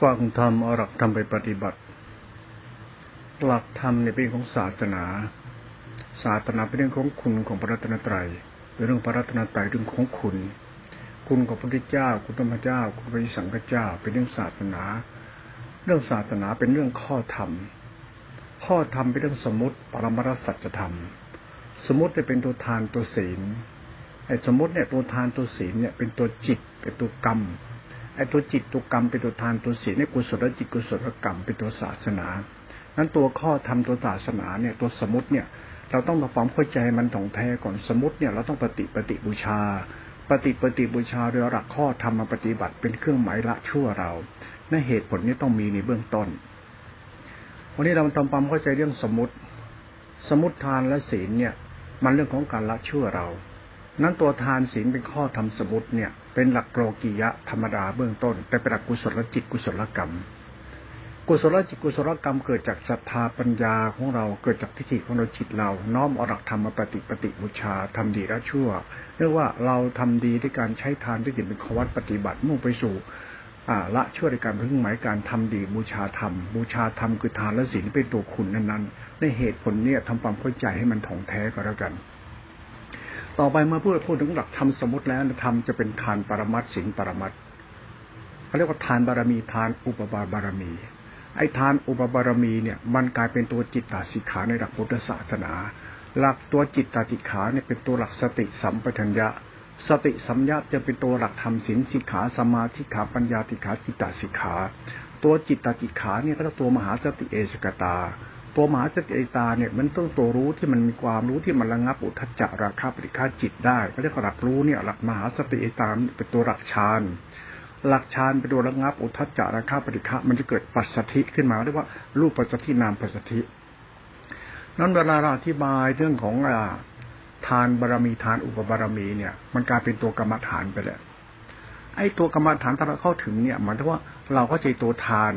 ฟังธรรมเอาหลักธรรมไปปฏิบัติ หลักธรรมในเป็นของศาสนา ศาสนาเป็นเรื่องของคุณของพระรัตนตรัยเป็นเรื่องพระรัตนตรัยเรื่องของคุณ คุณของพระพุทธเจ้า คุณธรรมเจ้า คุณพระสังฆเจ้า เป็นเรื่องศาสนา เรื่องศาสนาเป็นเรื่องข้อธรรม ข้อธรรมเป็นเรื่องสมมติปรมรสัจธรรม สมมติจะเป็นตัวทานตัวศีลไอ้สมมติเนี่ยตัวทานตัวศีลเนี่ยเป็นตัวจิตเป็นตัวกรรม ไอ้ตัวจิตตัวกรรมเป็นตัวทานตัวศีลในกุศลจิตกุศลกรรมเป็นตัวศาสนานั้นตัวข้อทำตัวศาสนาเนี่ยตัวสมมติเนี่ย เราต้องมาความเข้าใจมันถ่องแท้ก่อนสมมติเนี่ยเราต้องปฏิปฏิบูชา ปฏิปฏิบูชาโดยหลักข้อธรรมมาปฏิบัติเป็นเครื่องหมายละชั่วเราในเหตุผลนี้ต้องมีในเบื้องต้น วันนี้เราทำความเข้าใจเรื่องสมมติ สมมติทานและศีลเนี่ย มันเรื่องของการละชั่วเรา นั้นตัวทานศีลเป็นข้อทำสมุติเนี่ย เป็นหลักโลกียะธรรมดาเบื้องต้น แต่เป็นหลักกุศลจิตกุศลกรรม กุศลจิตกุศลกรรมเกิดจากศรัทธาปัญญาของเราเกิดจากทิฏฐิของเราจิตเรา น้อมเอาหลักธรรมมาปฏิปฏิบูชาทำดีละชั่วเรียกว่าเราทำดีด้วยการใช้ทานด้วยจิตเป็นขวัตปฏิบัติมุ่งไปสู่ละชั่วในการพึ่งหมายการทำดีบูชาธรรม บูชาธรรมคือทานและศีลเป็นตัวคุณนั้นๆในเหตุผลเนี่ยทำความเข้าใจให้มันถ่องแท้ก็แล้วกัน ต่อไปเมื่อพูดพูดถึงหลักธรรมสมมติแล้วธรรมจะเป็นทานปรมัตสิงปรมัตเขาเรียกว่าทานบารมีทานอุปบาบารมี ไอ้ทานอุปบารมีเนี่ยมันกลายเป็นตัวจิตตาสิกขาในหลักพุทธศาสนา หลักตัวจิตตาสิกขาเนี่ยเป็นตัวหลักสติสัมปชัญญะ สติสัมยาจะเป็นตัวหลักธรรมสินสิกขาสมาธิขาปัญญาติขาจิตตาสิกขา ตัวจิตตาจิขาเนี่ยก็ตัวมหาสติเอสกตา ตัวมหาสติตาเนี่ยมันต้องตัวรู้ที่มันมีความรู้ที่มันระงับอุทจจาราคาปริฆาจิตได้ก็เรียกหลักรู้เนี่ยหลักมหาสติตาเป็นตัวหลักฌานหลักฌานเป็นตัวระงับอุทจจาราคาปริฆามันจะเกิดปัสสธิขึ้นมาเรียกว่ารูปปัสสธินามปัสสธินั้นเวลาเราอธิบายเรื่องของทานบารมีทานอุปบารมีเนี่ย มันกลายเป็นตัวกรรมฐานไปแล้วไอ้ตัวกรรมฐานถ้าเราเข้าถึงเนี่ยหมายถึงว่าเราก็ใจตัวทาน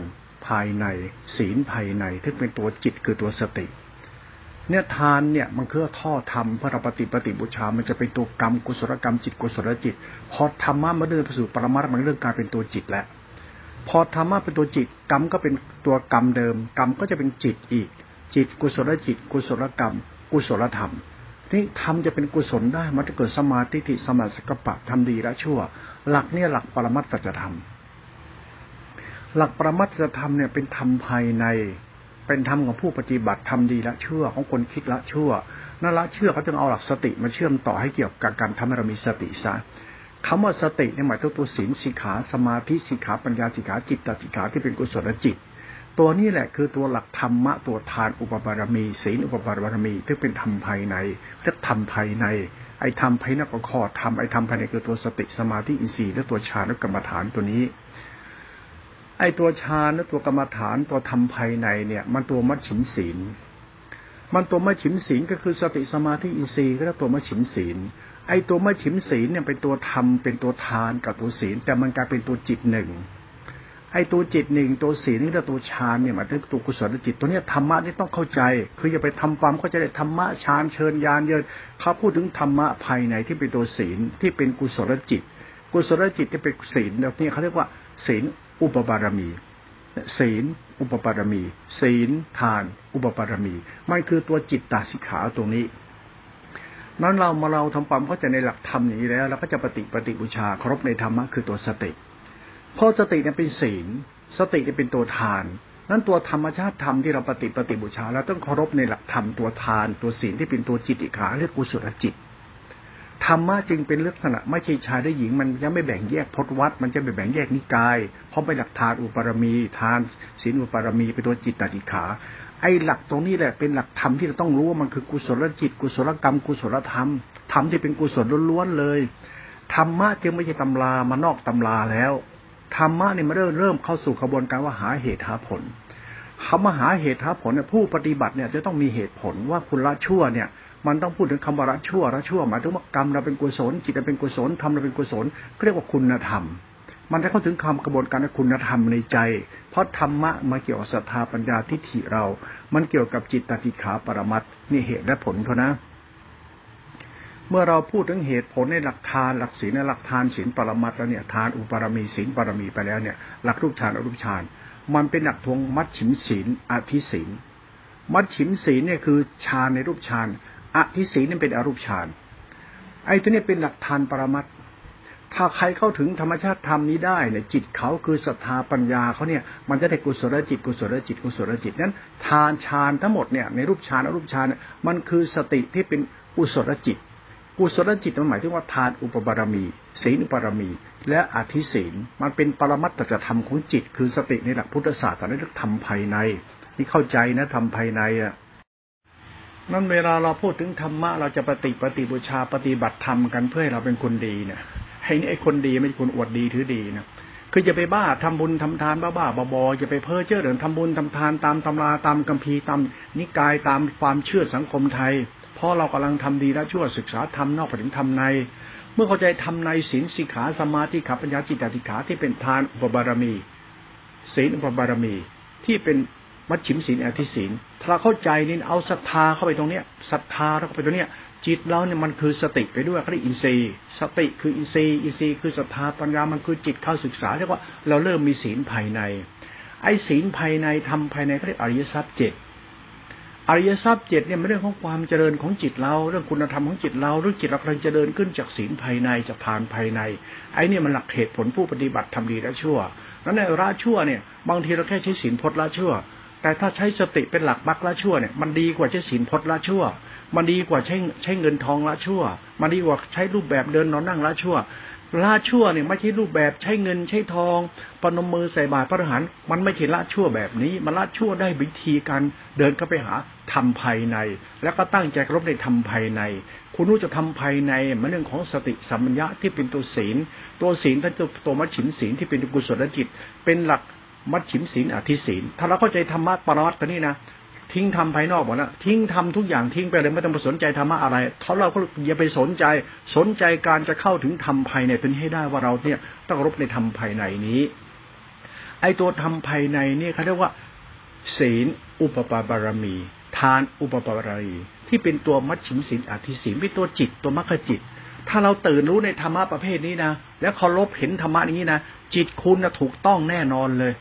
ภายใน ศีลภายในที่เป็นตัวจิตคือตัวสติ เนี่ยทานเนี่ยมันคือท่อธรรมพระปฏิปฏิบูชา มันจะเป็นตัวกรรมกุศลกรรมจิตกุศลจิต พอธรรมะมาเดินไปสู่ปรมาตมันเรื่องการเป็นตัวจิตแล้วพอธรรมะเป็นตัวจิตกรรมก็เป็นตัวกรรมเดิม กรรมก็จะเป็นจิตอีก จิตกุศลจิต กุศลกรรม กุศลธรรมนี่ธรรมจะเป็นกุศลได้มันจะเกิดสมาธิทิสมาสกปะทำดีและชั่ว หลักเนี่ยหลักปรมัตสัจธรรม หลักประมัติธรรมเนี่ยเป็นธรรมภายใน เป็นธรรมของผู้ปฏิบัติทำดีละเชื่อของคนคิดละชั่วนั่นละเชื่อเขาจึงเอาหลักสติมาเชื่อมต่อให้เกี่ยวกับการทำให้เรามีสติซะคำว่าสติเนี่ยหมายถึงตัวศีลสิกขาสมาธิสิกขาปัญญาสิกขาจิตตสิกขาที่เป็นกุศลจิต ตัวนี้แหละคือตัวหลักธรรมะตัวทานอุปบารมี ศีลอุปบารมีที่เป็นธรรมภายในเรียกธรรมภายใน ไอ้ธรรมภายในก็ข้อธรรมไอ้ธรรมภายในคือตัวสติสมาธิอินทรีย์และตัวฌานและกรรมฐานตัวนี้ ไอ้ตัวฌานและตัวกรรมฐานตัวธรรมภายในเนี่ย มันตัวมัชฉิมศีล มันตัวมัชฉิมศีลก็คือสติสมาธิอินทรีย์ก็ตัวมัชฉิมศีล ไอ้ตัวมัชฉิมศีลเนี่ยเป็นตัวธรรมเป็นตัวทานกับตัวศีล แต่มันกลายเป็นตัวจิตหนึ่งไอ้ตัวจิตหนึ่งตัวศีลนี่และตัวฌานเนี่ยหมันเป็นตัวกุศลจิตตัวเนี้ยธรรมะนี่ต้องเข้าใจ คืออย่าไปทำความเข้าใจธรรมะฌานเชิญญาณเยินเขาพูดถึงธรรมะภายในที่เป็นตัวศีลที่เป็นกุศลจิต กุศลจิตที่เป็นศีลแล้วนี่เขาเรียกว่าศีล อุปบารมี ศีล อุปบารมี ศีลทาน อุปบารมี มันคือตัวจิตตาสิกขาตรงนี้นั้นเรามาเราทำความเข้าใจในหลักธรรมนี้แล้วเราก็จะปฏิปฏิบูชาครบในธรรมะคือตัวสติพราะสติเนี่ยเป็นศีล สติเนี่ยเป็นตัวทาน นั้นตัวธรรมชาติธรรมที่เราปฏิปฏิบูชาเราต้องเคารพในหลักธรรมตัวทาน ตัวศีลที่เป็นตัวจิตอิขาเรียกกุศลจิต ธรรมะจึงเป็นลักษณะไม่ใช่ชายได้หญิง มันยังไม่แบ่งแยกพจวัดมันจะไปแบ่งแยกนิกาย เพราะไปหลักทานอุปรมี ทานศีลอุปรมีเป็นตัวจิตติขา ไอ้หลักตรงนี้แหละเป็นหลักธรรมที่เราต้องรู้ว่ามันคือกุศลจิต กุศลกรรม กุศลธรรมธรรมที่เป็นกุศลล้วนๆเลยธรรมะจึงไม่ใช่ตำรามานอกตำราแล้วธรรมะเนี่ยมาเริ่มเริ่มเข้าสู่กระบวนการว่าหาเหตุหาผล คำว่าหาเหตุหาผลเนี่ยผู้ปฏิบัติเนี่ยจะต้องมีเหตุผลว่าคุณละชั่วเนี่ยมันต้องพูดถึงคำว่าละชั่วละชั่วหมายถึงว่ากรรมเราเป็นกุศลจิตเราเป็นกุศลธรรมเราเป็นกุศลเรียกว่าคุณธรรม มันได้เข้าถึงคำกระบวนการคุณธรรมในใจ เพราะธรรมะมาเกี่ยวกับศรัทธาปัญญาทิฏฐิเรา มันเกี่ยวกับจิตตติขาปรมัตนี่เหตุและผลเขานะ เมื่อเราพูดถึงเหตุผลในหลักทานหลักศีลในหลักทานศีลปรมัตแล้วเนี่ยทานอุปรมีศีลปรมีไปแล้วเนี่ยหลักรูปฌานอรูปฌาน มันเป็นหลักทวงมัดฉิมศีลอธิศีลมัดฉิมศีลเนี่ยคือฌานในรูปฌานอธิศีลนี่เป็นอรูปฌานไอ้ตัวนี้เป็นหลักทานปรมัตถ้าใครเข้าถึงธรรมชาติธรรมนี้ได้เนี่ยจิตเขาคือศรัทธาปัญญาเขาเนี่ยมันจะได้กุศลจิตกุศลจิตกุศลจิตนั้น ทานฌานทั้งหมดเนี่ยในรูปฌานอรูปฌานมันคือสติที่เป็นกุศลจิตกุศลจิตมันหมายถึงว่าทานอุปบารมีศีลอุปบารมี และอธิศีลมันเป็นปรมัตถธรรมของจิต คือสติในหลักพุทธศาสตร์ในเรื่องธรรมภายในนี่เข้าใจนะธรรมภายในอะนั่นเวลาเราพูดถึงธรรมะเราจะปฏิปฏิบูชาปฏิบัติธรรมกันเพื่อให้เราเป็นคนดีเนี่ยให้นี่ไอ้คนดีไม่ใช่คนอวดดีถือดีนะคือจะไปบ้าทำบุญทำทานบ้าบ้าบอๆจะไปเพ้อเจ้อเดินทำบุญทำทานตามตำราตามกัมพีตามนิกายตามความเชื่อสังคมไทยเพราะเรากำลังทำดีและชั่วศึกษาธรรมนอกไปถึงธรรมใน เมื่อเข้าใจธรรมในศีลสิกขาสมาธิขับปัญญาจิตติขาที่เป็นทานอุปบารมีศีลอุปบารมี ที่เป็นมัชชิมศีลอธิศีลถ้าเราเข้าใจนี่เอาศรัทธาเข้าไปตรงเนี้ยศรัทธาเข้าไปตรงเนี้ยจิตเราเนี่ยมันคือสติไปด้วยเขาเรียกอินทรีย์ สติคืออินทรีย์อินทรีย์คือศรัทธาปัญญามันคือจิตเข้าศึกษาเรียกว่าเราเริ่มมีศีลภายใน ไอ้ศีลภายในทำภายในเขาเรียกอริยทรัพย์เจ็ด อริยทรัพย์เจ็ดเนี่ยเป็นเรื่องของความเจริญของจิตเรา เรื่องคุณธรรมของจิตเราเรื่องจิตเรากำลังเจริญขึ้นจากศีลภายในจากทานภายใน ไอ้นี่มันหลักเหตุผลผู้ปฏิบัติทำดีและชั่ว แล้วในละชั่วเนี่ย บางทีเราแค่ใช้ศีลพจน์ละชั่ว แต่ถ้าใช้สติเป็นหลักมรรคละชั่วเนี่ยมันดีกว่าใช้ศีลพจน์ละชั่ว มันดีกว่าใช้ใช้เงินทองละชั่ว มันดีกว่าใช้รูปแบบเดินนอนนั่งละชั่ว ละชั่วเนี่ยไม่ใช่รูปแบบใช้เงินใช้ทองปนมือใส่บาตรพระอรหันต์มันไม่ใช่ละชั่วแบบนี้ มันละชั่วได้วิธีการเดินเข้าไปหาทำภายใน แล้วก็ตั้งใจรบในทำภายใน คุณรู้จะทำภายในมันเรื่องของสติสัมปัญญะที่เป็นตัวศีล ตัวศีลท่านจะตัวมัชฉิมศีลที่เป็นกุศลจิต เป็นหลักมัชฉิมศีลอธิศีลถ้าเราเข้าใจธรรมะปรมัตตนี้นะ ทิ้งทำภายนอกหมดแล้วทิ้งทำทุกอย่างทิ้งไปเลยไม่ต้องไปสนใจธรรมะอะไรเขาเราก็อย่าไปสนใจสนใจการจะเข้าถึงธรรมภายในตัวนี้ให้ได้ว่าเราเนี่ยต้องรบในธรรมภายในนี้ ไอ้ตัวธรรมภายในนี่เขาเรียกว่า ศีลอุปปาบารมี ทานอุปปาบารมีที่เป็นตัวมัชชิมศีลอธิศีลเป็นตัวจิตตัวมรรคจิต ถ้าเราตื่นรู้ในธรรมะประเภทนี้นะแล้วเคารพเห็นธรรมะนี้นะจิตคุณนะถูกต้องแน่นอนเลย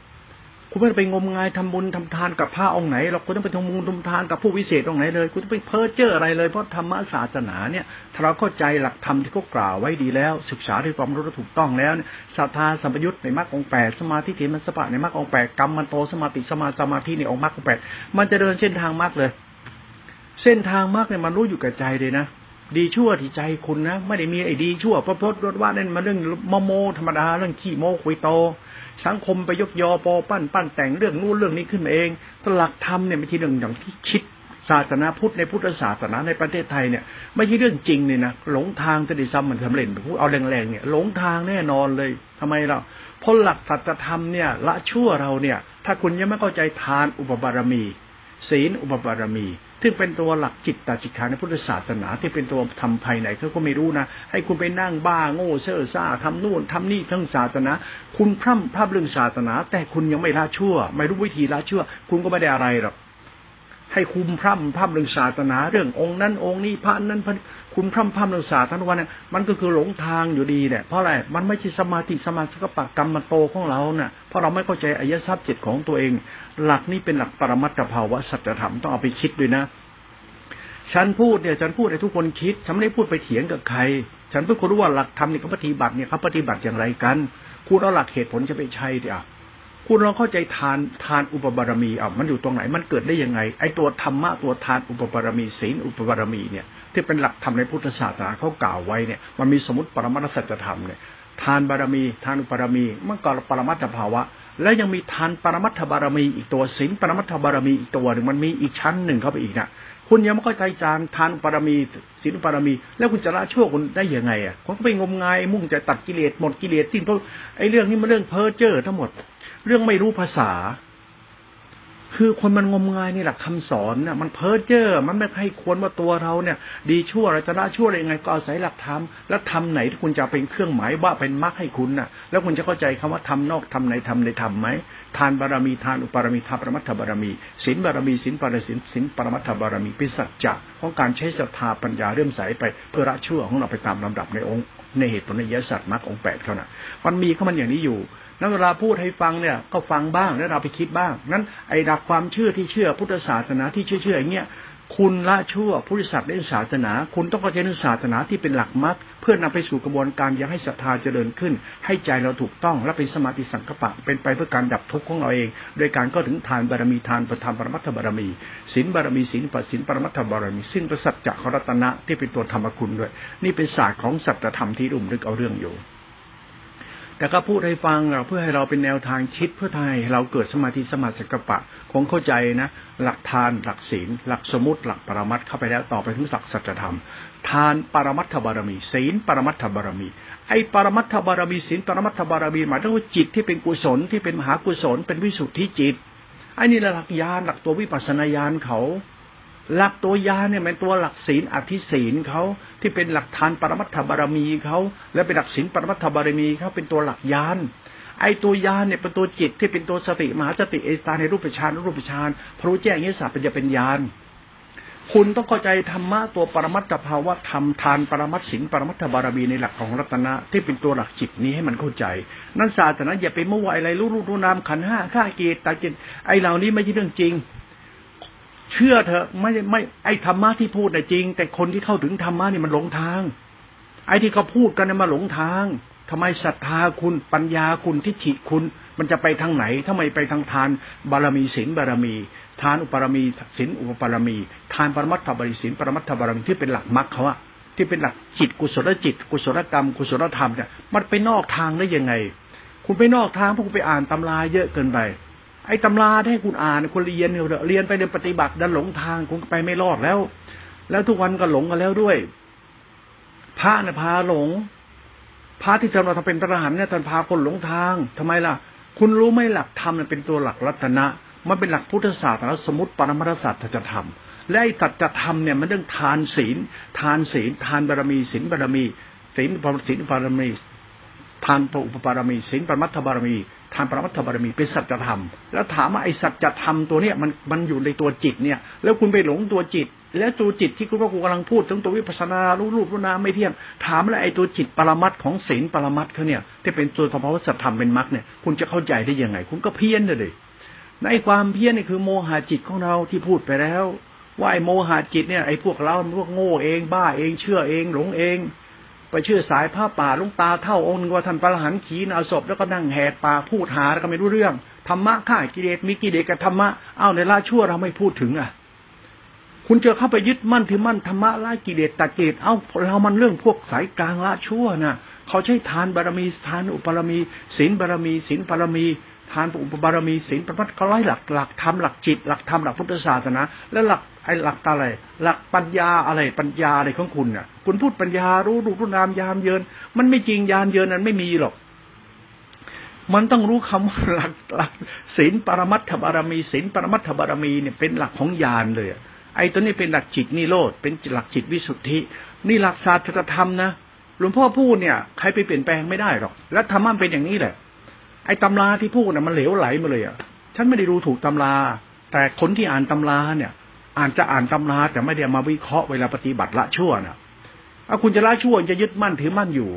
คุณไม่ไปงมงายทำบุญทำทานกับพระองค์ไหนเราคุณต้องไปทำบุญทำทานกับผู้วิเศษองค์ไหนเลยคุณต้องไปเพ้อเจ้ออะไรเลยเพราะธรรมศาสนาเนี่ยถ้าเราเข้าใจหลักธรรมที่เขากล่าวไว้ดีแล้ว ศึกษาด้วยความรู้ถูกต้องแล้วศรัทธาสัมปยุตในมรรคองแปดสมาธิเถมันสปะในมรรคองแปดกรรมมันโตสมาติสมาสมาธิในองค์มรรคองแปดมันจะเดินเส้นทางมรรคเลย เส้นทางมรรคเนี่ยมันรู้อยู่กับใจเลยนะดีชั่วที่ใจคุณนะไม่ได้มีไอ้ดีชั่วพระพุทธรว่านั่นมาเรื่องโมโมธรรมดาเรื่องขี้โมคุยโต สังคมไปยกยอปอปั้นปั้นแต่งเรื่องนู้นเรื่องนี้ขึ้นมาเองหลักธรรมเนี่ยไม่ใช่เรื่องอย่างที่คิดศาสนาพุทธในพุทธศาสนาในประเทศไทยเนี่ยไม่ใช่เรื่องจริงเลยนะหลงทางจะได้ซ้ำมันสำเร็จพูดเอาแรงๆเนี่ยหลงทางแน่นอนเลยทำไมเราเพราะหลักสัจธรรมเนี่ยละชั่วเราเนี่ย ถ้าคุณยังไม่เข้าใจทานอุปบารมี ศีลอุปบารมี ซึ่งเป็นตัวหลักจิตตาจิตขาในพุทธศาสนา ที่เป็นตัวทำภายในเขาก็ไม่รู้นะ ให้คุณไปนั่งบ้าโง่เซ่อซ่าทำนู่นทำนี่ทั้งศาสนา คุณพร่ำภาพเรื่องศาสนา แต่คุณยังไม่ละชั่ว ไม่รู้วิธีละชั่ว คุณก็ไม่ได้อะไรหรอกให้คุมพร่ำภาพเรื่องศาสนา เรื่ององค์นั้นองค์นี้พระนั้นพระ คุณพร่ำพร่ำเรื่องศาสนาวันเนี้มันก็คือหลงทางอยู่ดีแหละเพราะอะไรมันไม่ใช่สมาธิสมาธิกปกรรมมันโตของเราเนะ่ะเพราะเราไม่เข้าใจอายะทรัพย์จิตของตัวเอง หลักนี้เป็นหลักปรมัตถภาวะสัจธรรมต้องเอาไปคิดด้วยนะ ฉันพูดเนี่ยฉันพูดให้ทุกคนคิด ฉันไม่ได้พูดไปเถียงกับใคร ฉันเพื่อคุณรู้ว่าหลักธรรมในี่เขาปฏิบัติเนี่ยเขาปฏิบัติอย่างไรกัน คุณเอาหลักเหตุผลจะไปใช่เดียวคุณลองเข้าใจทานทานอุปบารมีอะมันอยู่ตรงไหนมันเกิดได้ยังไง ไอ้ตัวธรรมะตัวทานอุปบารมีศีลอุปบารมีเนี่ย ที่เป็นหลักธรรมในพุทธศาสนาเขากล่าวไว้เนี่ยมันมีสมุติปรมัตสัจธรรมเนี่ยทานบารมี ทานอุปบารมีมันก็ปรมัตถภาวะ และยังมีทานปรมัตถบารมีอีกตัวศีลปรมัตถบารมีอีกตัวหนึ่งมันมีอีกชั้นหนึ่งเข้าไปอีกนะคุณยังไม่เข้าใจจานทานปรมีศีลปรมี แล้วคุณจะละชั่วคุณได้ยังไงอะคุณก็ไปงมงายมุ่งจะตัดกิเลสหมดกิเลสสิ้นเพราะไอ้เรื่องนี้มันเรื่องเพ้อเจ้อทั้งหมด เรื่องไม่รู้ภาษา คือคนมันงมงายนี่แหละคำสอนเนี่ยมันเพ้อเจ้อมันไม่ให้ควรว่าตัวเราเนี่ย ดีชั่วอะไรจะละชั่วอะไรยังไงก็อาศัยหลักธรรมแล้วทำไหนที่คุณจะเป็นเครื่องหมายว่าเป็นมรรคให้คุณน่ะ แล้วคุณจะเข้าใจคำว่าทำนอกทำในทำในทำไหมทานบารมีทานอุปารมีทานปรมัตถบารมีศีลบารมีศีลปารศีลศีลปรมัตถบารมีเป็นสัจจะของการใช้ศรัทธาปัญญาเรื่มใสไปเพื่อละชั่วของเราไปตามลำดับในองค์ในเหตุผลในยสัตว์มรรคองแปดเขาน่ะมันมีเขามันอย่างนี้อยู่ นั้นเวลาพูดให้ฟังเนี่ยก็ฟังบ้างแล้วเราไปคิดบ้าง นั้นไอ้หลักความเชื่อที่เชื่อพุทธศาสนาที่เชื่อเชื่ออย่างเงี้ยคุณละชั่วพุทธศาสนาศาสนา คุณต้องเข้าใจในศาสนาที่เป็นหลักมรรคเพื่อนำไปสู่กระบวนการยังให้ศรัทธาเจริญขึ้น ให้ใจเราถูกต้องและเป็นสมาธิสังกปะ เป็นไปเพื่อการดับทุกข์ของเราเอง โดยการก็ถึงทานบารมีทานประธานปรมัตถบารมีศีลบารมีศีลปัสศีลปรมัตถบารมีซึ่งประสัจจะขรัตนะที่เป็นตัวธรรมคุณด้วย นี่เป็นศาสตร์ของสัจธรรมที่รุ่มลึกเอาเรื่องอยู่ แต่ก็พูดให้ฟังเพื่อให้เราเป็นแนวทางคิดเพื่อไทยเราเกิดสมาธิสมาสกปะคงเข้าใจนะ หลักทานหลักศีล หลักสมุติหลักปรมัตเข้าไปแล้วต่อไปถึงศักสัจธรรม ทานปรมัตถบารมี ศีลปรมัตถบารมี ไอ้ปรมัตถบารมีศีลปรมัตถบารมีหมายถึงว่าจิตที่เป็นกุศลที่เป็นมหากุศลเป็นวิสุทธิจิตไอ้นี่หลักญาณหลักตัววิปัสสนาญาณเขา หลักตัวยาเนี่ยเป็นตัวหลักศีลอธิศีลเขาที่เป็นหลักฐานปรมัตถบารมีเขาและเป็นหลักศีลปรมัตถบารมีเขาเป็นตัวหลักยานไอตัวยานเนี่ยเป็นตัวจิตที่เป็นตัวสติมหาสติเอตาในรูปฌานรูปฌานพรู้แจ้งยิสัพเป็นจะเป็นยานคุณต้องเข้าใจธรรมะตัวปรมัตถภาวะธรรมทานปรมัตสิงปรมัตถบารมีในหลักของรัตนะที่เป็นตัวหลักจิตนี้ให้มันเข้าใจ นั่นศาสตร์นะอย่าไปมั่วอะไรรู้รู้รู้นามขันห้าข้าเกตตาเกตไอเหล่านี้ไม่ใช่เรื่องจริง เชื่อเถอะไม่ไม่ไอ้ธรรมะที่พูดน่ะจริง แต่คนที่เข้าถึงธรรมะนี่มันหลงทาง ไอ้ที่เขาพูดกันนี่มาหลงทางทำไมศรัทธาคุณปัญญาคุณทิฏฐิคุณ มันจะไปทางไหนทำไมไปทางทาน บารมีศีลบารมี ทานอุปารมีศีลอุปปารมี ทานปรมัตถบรมีศีลปรมัตถบารมีที่เป็นหลักมรรคเขาอะที่เป็นหลักจิตกุศลจิต กุศลกรรม กุศลธรรมเนี่ยมันไปนอกทางได้ยังไง คุณไปนอกทางพวกคุณไปอ่านตำราเยอะเกินไป ไอ้ตำราให้คุณอ่านคุณเรียนเนี่ยเรียนไปในปฏิบัติดันหลงทางคุณไปไม่รอดแล้ว แล้วทุกวันก็หลงกันแล้วด้วย พระเนี่ยพาหลง พระที่ทำเราทำเป็นพระหันเนี่ยท่านพาคนหลงทางทำไมล่ะ คุณรู้ไหมหลักธรรมเป็นตัวหลักรัตนะ มันเป็นหลักพุทธศาสตร์แล้วสมุติปรมัตศาสตร์จะทำและไอ้ตัจธรรมเนี่ยมันเรื่องทานศีล ทานศีล ทานบารมีศีลบารมีศีลปรศีลบารมีทานปุปปารมีศีลปรมัตถบารมี ทานปรมัตถบารมีเป็นสัจธรรม แล้วถามว่าไอ้สัจธรรมตัวเนี้ยมันมันอยู่ในตัวจิตเนี่ย แล้วคุณไปหลงตัวจิต แล้วตัวจิตที่คุณพ่อครูกำลังพูดถึงตัววิปัสนารู้รูปรู้นามไม่เที่ยงถามแล้วไอ้ตัวจิตปรมัตของศีลปรมัตเขาเนี่ยที่เป็นตัวธรรมวัฏธรรมเป็นมรรคเนี่ยคุณจะเข้าใจได้ยังไง คุณก็เพี้ยนเลยในความเพี้ยนนี่คือโมหะจิตของเราที่พูดไปแล้วว่าไอ้โมหะจิตเนี่ยไอ้พวกเราพวกโง่เองบ้าเองเชื่อเองหลงเอง ไปเชื่อสายผ้าป่าลุงตาเท่าองค์ว่าท่านประหันขีนาศพแล้วก็นั่งแหกป่าพูดหาแล้วก็ไม่รู้เรื่องธรรมะข่ากิเลสมีกิเลสกับธรรมะเอ้าในละชั่วเราไม่พูดถึงอะ คุณจะเข้าไปยึดมั่นถือมั่นธรรมะละกิเลสตัดกิเลสเอ้าเรามันเรื่องพวกสายกลางละชั่วน่ะเขาใช้ทานบารมีทานอุปบารมีศีลบารมีศีลบารมีทานอุปบารมีศีลประพัดเขาไล่หลักหลักธรรมหลักจิต หลักธรรมหลักพุทธศาสนาและหลัก ไอ้หลักอะไร หลักปัญญาอะไรปัญญาอะไรของคุณเนี่ยคุณพูดปัญญารู้ดูรู้นามยามเยิน มันไม่จริงยานเยินนั้นไม่มีหรอก มันต้องรู้คำว่าหลักหลักศีลปรมัตถบารมีศีลปรมัตถบารมีเนี่ยเป็นหลักของยานเลยไอ้ตัวนี้เป็นหลักจิตนิโรธเป็นหลักจิตวิสุทธิ นี่หลักศาสตรธรรมนะหลวงพ่อพูดเนี่ยใครไปเปลี่ยนแปลงไม่ได้หรอก และธรรมะเป็นอย่างนี้แหละ ไอ้ตำราที่พูดน่ะมันเหลวไหลมาเลยอะ ฉันไม่ได้รู้ถูกตำรา แต่คนที่อ่านตำราเนี่ย อ่านจะอ่านตำราแต่ไม่ได้มาวิเคราะห์เวลาปฏิบัติละชั่วน่ะเอาคุณจะละชั่วจะยึดมั่นถือมั่นอยู่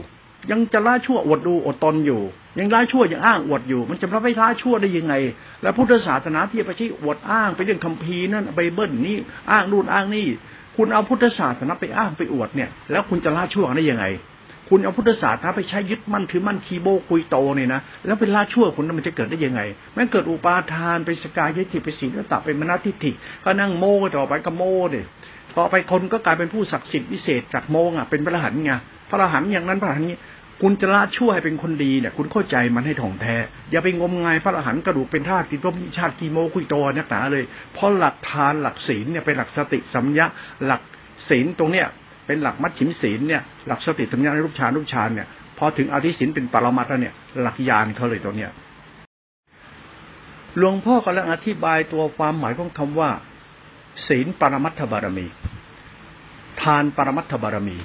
ยังจะละชั่วอดดูอดตนอยู่ ยังละชั่วยังอ้างอวดอยู่ มันจะไม่ละชั่วได้ยังไง แล้วพุทธศาสนาที่ไปใช้อวดอ้างไปเรื่องคัมภีร์นั่นไบเบิลนี่อ้างนู่นอ้างนี่ คุณเอาพุทธศาสนาไปอ้างไปอวดเนี่ย แล้วคุณจะละชั่วได้ยังไง คุณเอาพุทธศาสนาไปใช้ยึดมั่นถือมั่นคีโบคุยโตเนี่ยนะแล้วเป็นลาชั่วคุณมันจะเกิดได้ยังไงแม้เกิดอุปาทานไปสกายยติไปศีลตะไปมนาทิฏฐิก็นั่งโม่ต่อไปก็โม่เนี่ยต่อไปคนก็กลายเป็นผู้ศักดิ์สิทธิ์วิเศษจากโมงอะเป็นพระหันไงพระหันอย่างนั้นพระหันนี้คุณจะละชั่วให้เป็นคนดีเนี่ยคุณเข้าใจมันให้ถ่องแท้ อย่าไปงมงายพระอรหันต์กระดูกเป็นธาตุกินต้มชาติกีโมคุยโตนักหนาเลยเพราะหลักทานหลักศีลเนี่ยเป็นหลักสติสัมยะหลักศีลตรงเนี้ย เป็นหลักมัดฉิมศีลเนี่ยหลักสติสัมยาในรูปฌานรูปฌานเนี่ยพอถึงอธิศีลเป็นปรมัตถ์แล้วเนี่ยหลักญาณเขาเลยตัวเนี้ยหลวงพ่อกำลังอธิบายตัวความหมายของคำว่า ศีลปรมัตถบารมี ทานปรมัตถบารมี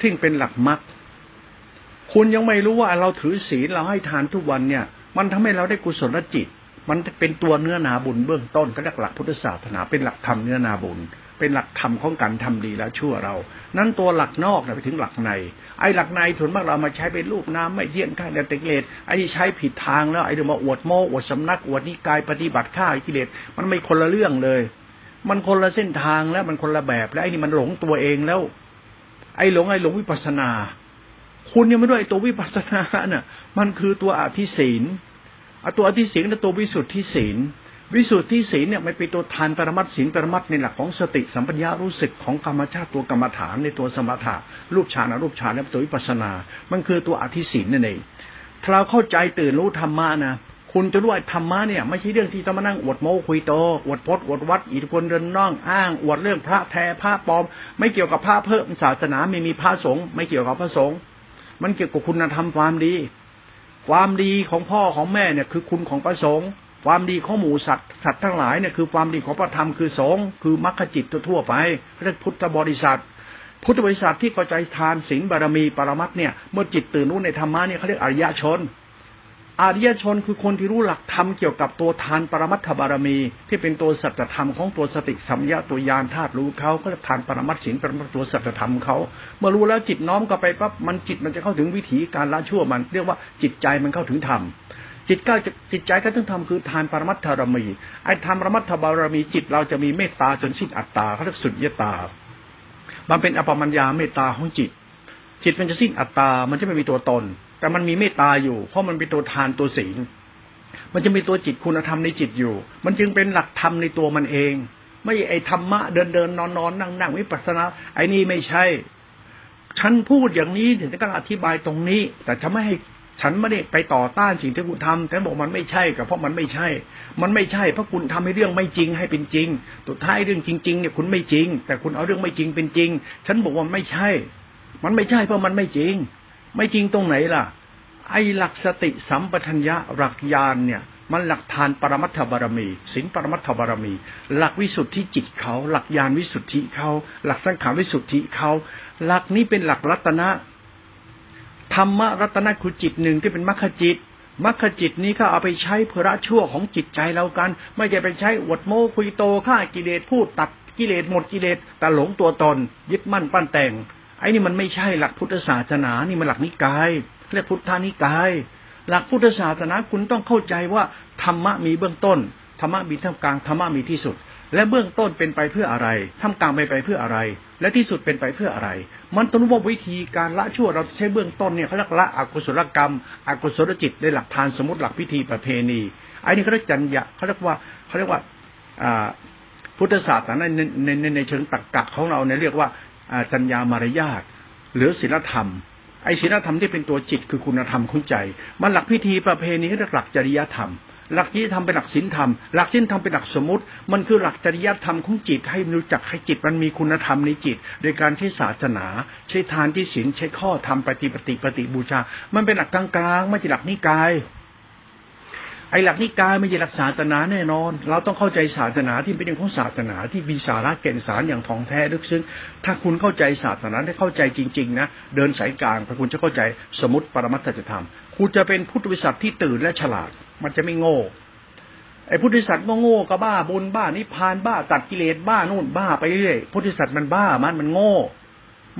ที่เป็นหลักมรรคคุณยังไม่รู้ว่าเราถือศีลเราให้ทานทุกวันเนี่ย มันทำให้เราได้กุศลจิต มันเป็นตัวเนื้อนาบุญเบื้องต้นก็เรียกหลักพุทธศาสนาเป็นหลักธรรมเนื้อนาบุญ เป็นหลักธรรมของการทำดีและชั่วเรา นั้นตัวหลักนอกไปถึงหลักใน ไอ้หลักในถุนมากเรามาใช้เป็นรูปน้ำไม่เที่ยงข้าแต่ติเกลสไอ้ใช้ผิดทางแล้วไอ้เดี๋ยวมาอวดโม้อวดสำนักอวดนิกายปฏิบัติข้ากิเลสมันไม่คนละเรื่องเลย มันคนละเส้นทางแล้วมันคนละแบบแล้วไอ้นี่มันหลงตัวเองแล้ว ไอ้หลงไอ้หลงวิปัสนา คุณยังไม่ด้วยตัววิปัสนาน่ะ มันคือตัวอธิศีลตัวอธิศีลและตัววิสุทธิศีล วิสุทธิศีลเนี่ยมันเป็นตัวทานปรมัตศีลปรมัตในหลักของสติสัมปัญญารู้สึกของกรรมชาติตัวกรรมฐานในตัวสมถะรูปฌานรูปฌานและตัววิปัสนา มันคือตัวอธิศีลนั่นเองถ้าเราเข้าใจตื่นรู้ธรรมะนะคุณจะรู้ว่าธรรมะเนี่ยไม่ใช่เรื่องที่ต้องมานั่งอวดโม้คุยโตอวดพจน์อวดวัดอิทธิพลเดินน่องอ้างอวดเรื่องพระแท้พระปลอม ไม่เกี่ยวกับพระเพิ่มศาสนาไม่มีพระสงฆ์ไม่เกี่ยวกับพระสงฆ์มันเกี่ยวกับคุณธรรมความดี ความดีของพ่อของแม่เนี่ยคือคุณของประสงค์ ความดีของหมูสัตว์สัตว์ทั้งหลายเนี่ยคือความดีของพระธรรมคือสงคือมรรคจิตทั่วไปเรียกพุทธบริษัท พุทธบริษัทที่เข้าใจทานศีลบารมีปรมัตเนี่ยเมื่อจิตตื่นรู้ในธรรมะเนี่ยเขาเรียกอริยชนอริยชนคือคนที่รู้หลักธรรมเกี่ยวกับตัวทานปรมัตถบารมี ที่เป็นตัวสัจธรรมของตัวสติสัมยาตัวยานธาตุรู้เขาก็จะทานปรมัตศีลปรมัตตัวสัจธรรมเขาเมื่อรู้แล้วจิตน้อมก็ไปปั๊บมันจิตมันจะเข้าถึงวิถีการละชั่วมัน เรียกว่าจิตใจมันเข้าถึงธรรม จิตก็จะจิตใจก็ต้องทำคือทานปรมัตถารมีไอ้ทานปรมัตถบารมีจิตเราจะมีเมตตาจนสิ้นอัตตาเขาเรียกสุญญตา มันเป็นอปมัญญาเมตตาของจิต จิตมันจะสิ้นอัตตา มันจะไม่มีตัวตน แต่มันมีเมตตาอยู่ เพราะมันเป็นตัวทานตัวศีลมันจะมีตัวจิตคุณธรรมในจิตอยู่ มันจึงเป็นหลักธรรมในตัวมันเอง ไม่ไอ้ธรรมะเดินเดินนอนนอนนั่งนั่งวิปัสสนาไอ้นี่ไม่ใช่ฉันพูดอย่างนี้ถึงจะอธิบายตรงนี้ แต่ฉันไม่ให้ ฉันไม่ได้ไปต่อต้านสิ่งที่คุณทำแต่บอกมันไม่ใช่กับเพราะมันไม่ใช่ มันไม่ใช่เพราะคุณทำให้เรื่องไม่จริงให้เป็นจริงสุดท้ายเรื่องจริงๆเนี่ยคุณไม่จริง แต่คุณเอาเรื่องไม่จริงเป็นจริง ฉันบอกว่าไม่ใช่ มันไม่ใช่เพราะมันไม่จริง ไม่จริงตรงไหนล่ะ ไอ้หลักสติสัมปทัญญะหลักญาณเนี่ยมันหลักทานปรมัตถบารมีศีลปรมัตถบารมี หลักวิสุทธิจิตเขา หลักญาณวิสุทธิเขา หลักสังขารวิสุทธิเขา หลักนี้เป็นหลักรัตนะ ธรรมรัตนคือจิตหนึ่งที่เป็นมรรคจิตมรรคจิตนี้ก็เอาไปใช้เพื่อละชั่วของจิตใจเรากัน ไม่ใช่ไปใช้อวดโม้คุยโตฆ่ากิเลสพูดตัดกิเลสหมดกิเลสแต่หลงตัวตน ยึดมั่นปั้นแต่ง ไอ้นี่มันไม่ใช่หลักพุทธศาสนานี่มันหลักนิกายเรียกพุทธานิกาย หลักพุทธศาสนาคุณต้องเข้าใจว่าธรรมะมีเบื้องต้นธรรมะมีท่ามกลางธรรมะมีที่สุด และเบื้องต้นเป็นไปเพื่ออะไรท่ามกลางไปไปเพื่ออะไร และที่สุดเป็นไปเพื่ออะไร มันต้องรู้ว่าวิธีการละชั่วเราใช้เบื้องต้นเนี่ยเขาเรียกละอกุศลกรรม อกุศลจิตในหลักทานสมมติหลักพิธีประเพณีไอ้นี่เขาเรียกจัญญาเขาเรียกว่าเขาเรียกว่าพุทธศาสนาในในในในเชิงตรรกะของเราเนี่ยเรียกว่าจัญญามารยาทหรือศีลธรรมไอศีลธรรมที่เป็นตัวจิตคือคุณธรรมของใจ มันหลักพิธีประเพณีเรียกหลักจริยธรรม หลักจริยธรรมเป็นหลักศีลธรรม หลักศีลธรรมเป็นหลักสมมติ มันคือหลักจริยธรรมของจิตให้รู้จักให้จิตมันมีคุณธรรมในจิต โดยการใช้ศาสนา ใช้ทานที่ศีลใช้ข้อธรรมปฏิปฏิปฏิบูชา มันเป็นหลักกลางๆไม่ใช่หลักนิกาย ไอ้หลักนิกายไม่ใช่หลักศาสนาแน่นอน เราต้องเข้าใจศาสนาที่เป็นเรื่องของศาสนา ที่มีสาระแก่นสารอย่างทองแท้ลึกซึ้งถ้าคุณเข้าใจศาสนาได้เข้าใจจริงๆนะเดินสายกลางถ้าคุณจะเข้าใจสมมติปรมัตถธรรม คุณจะเป็นพุทธวิสัชที่ตื่นและฉลาด มันจะไม่โง่ไอ้พุทธิสัตว์ก็โง่ก็บ้าบุญบ้านิพานบ้าตัดกิเลสบ้านู่นบ้าไปเรื่อยพุทธิสัตว์มันบ้ามันมันโง่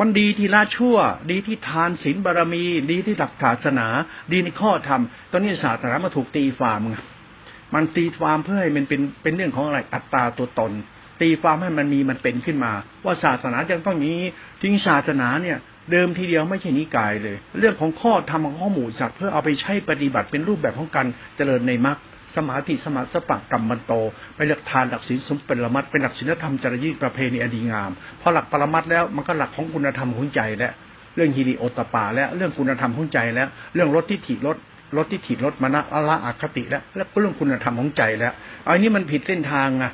มันดีที่ละชั่ว ดีที่ทานศีลบารมี ดีที่หลักศาสนา ดีในข้อธรรม ตอนนี้ศาสนามาถูกตีฟาร์มไงมันตีฟามเพื่อให้มันเป็นเป็นเรื่องของอะไรอัตตาตัวตน ตีฟามให้มันมีมันเป็นขึ้นมา ว่าศาสนาจะต้องนี้ทิ้งศาสนาเนี่ย เดิมทีเดียวไม่ใช่นิกายเลย เรื่องของข้อธรรมของข้อหมู่สัตว์เพื่อเอาไปใช้ปฏิบัติเป็นรูปแบบของการเจริญในมรรค สมาธิสมาสปะกรรมมันโตไปหลักทานหลักศีลสมเป็นละมัดเป็นหลักศีลธรรมจริยประเพณีอดีงามพอหลักปรมัดแล้วมันก็หลักของคุณธรรมของใจแล้วเรื่องฮิริโอตปาแล้วเรื่องคุณธรรมของใจแล้ว เรื่องรถที่ถีรถรถที่ถีรถมานะละอคติแล้วแล้วก็เรื่องคุณธรรมของใจแล้วอันนี้มันผิดเส้นทางอะ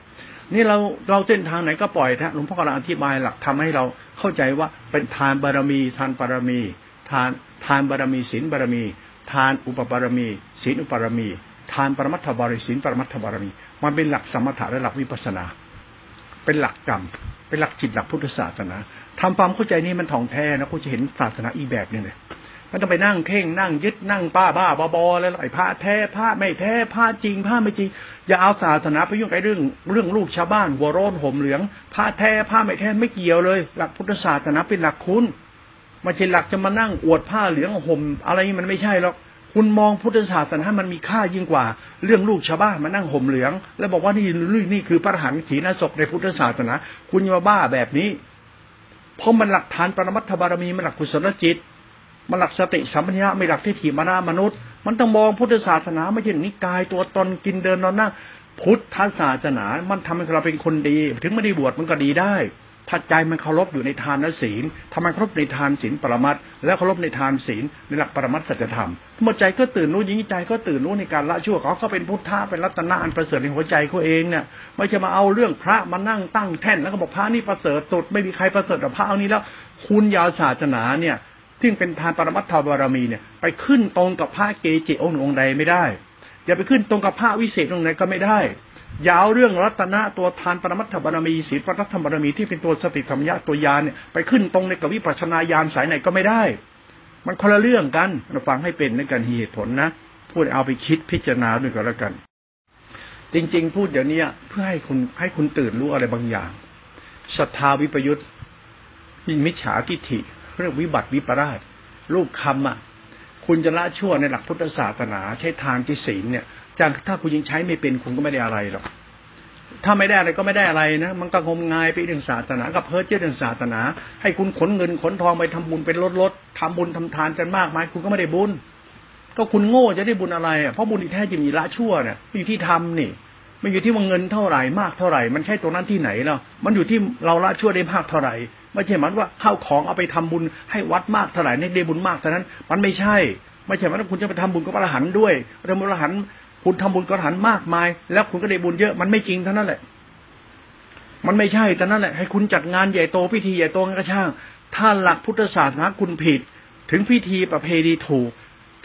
นี่เราเราเส้นทางไหนก็ปล่อยนะหลวงพ่อกำลังอธิบายหลักทำให้เราเข้าใจว่าเป็นทานบารมี ทานบารมี ทานทานบารมีศีลบารมี ทานอุปบารมีศีลอุปบารมี ทานปรมัตถบริสินปรมัตถบารมี มันเป็นหลักสมถะและหลักวิปัสนา เป็นหลักกรรม เป็นหลักจิตหลักพุทธศาสนาทำความเข้าใจนี้มันถ่องแท้นะคุณจะเห็นศาสนาอีแบบนี้เลยมันต้องไปนั่งเข่งนั่งยึดนั่งป้าบ้าบอบอแล้วไอ้พระแท้พระไม่แท้พระจริงพระไม่จริง อย่าเอาศาสนาไปยุ่งกับเรื่อง เรื่องลูกชาวบ้านหัวร้อนห่มเหลืองพระแท้พระไม่แท้ไม่เกี่ยวเลย หลักพุทธศาสนาเป็นหลักคุณไม่ใช่หลักจะมานั่งอวดผ้าเหลืองห่มอะไรมันไม่ใช่หรอก คุณมองพุทธศาสนามันมีค่ายิ่งกว่า เรื่องลูกชาวบ้านมานั่งห่มเหลือง แล้วบอกว่านี่นี่คือพระหันถีนศพในพุทธศาสนา คุณมาบ้าแบบนี้ เพราะมันหลักฐานปรมัตถบารมีมันหลักกุศลจิต มันหลักสติสัมปชัญญะไม่หลักที่ถีมานามนุษย์ มันต้องมองพุทธศาสนาไม่ใช่นิกายตัวตนกินเดินนอนนั่งพุทธศาสนา มันทำให้เราเป็นคนดี ถึงไม่ได้บวชมันก็ดีได้ ถ้าใจมันเคารพอยู่ในทานและศีลทำไมเคารพในทานศีลปรมัตแล้วเคารพในทานศีลในหลักปรมัตสัจธรรมเมื่อใจก็ตื่นรู้ยิ่งใจก็ตื่นรู้ในการละชั่วเขาเขาเป็นพุทธะเป็นรัตนะอันประเสริฐในหัวใจเขาเองเนี่ยไม่จะมาเอาเรื่องพระมานั่งตั้งแท่นแล้วก็บอกพระนี่ประเสริฐสุดไม่มีใครประเสริฐกับพระเอานี้แล้ว คุณยาวศาสนาเนี่ยที่เป็นทานปรมัตถบารมีเนี่ยไปขึ้นตรงกับพระเกจิองค์องค์ใดไม่ได้อย่าไปขึ้นตรงกับพระวิเศษองค์ไหนก็ไม่ได้ ยาวเรื่องรัตนะตัวทานปรมัตถบารมีศีลปรัตถบารมีที่เป็นตัวสติธรรมยะตัวยานเนี่ยไปขึ้นตรงในกับวิปัสนาญาณสายไหนก็ไม่ได้ มันคนละเรื่องกันเราฟังให้เป็นในการเหตุผลนะพูดเอาไปคิดพิจารณาด้วยกันแล้วกัน จริงๆ พูดเดี๋ยวนี้เพื่อให้คุณให้คุณตื่นรู้อะไรบางอย่างศรัทธาวิปยุทธ์มิจฉาทิฏฐิเรื่องวิบัติวิปราชรูปคำอะ คุณจะละชั่วในหลักพุทธศาสนา ใช้ทางที่ศีลเนี่ย จากถ้าคุณยังใช้ไม่เป็นคุณก็ไม่ได้อะไรหรอกถ้าไม่ได้อะไรก็ไม่ได้อะไรนะ มันก็งมงายไปเรื่องศาสนากับเพิร์เจ้อเรื่องศาสนา ให้คุณขนเงินขนทองไปทำบุญเป็นรถรถทำบุญทำทานกันมากมายคุณก็ไม่ได้บุญ ก็คุณโง่จะได้บุญอะไรอะเพราะบุญที่แท้จริงมีละชั่วเนี่ยอยู่ที่ทำนี่มันอยู่ที่ว่าเงินเท่าไหร่มากเท่าไหร่ มันใช่ตรงนั้นที่ไหนเนาะมันอยู่ที่เราละชั่วได้มากเท่าไหร่ไม่ใช่หมันว่าข้าวของเอาไปทำบุญให้วัดมากเท่าไหร่ได้บุญมากเท่านั้น มันไม่ใช่ไม่ใช่ว่าคุณจะไปทำบุญกับพระอรหันต์ด้วยพระอรหันต์ คุณทำบุญกระหันมากมาย แล้วคุณก็ได้บุญเยอะมันไม่จริงเท่านั้นแหละ มันไม่ใช่เท่านั้นแหละ ให้คุณจัดงานใหญ่โตพิธีใหญ่โตกระช่าง ถ้าหลักพุทธศาสนาคุณผิด ถึงพิธีประเพณีถูก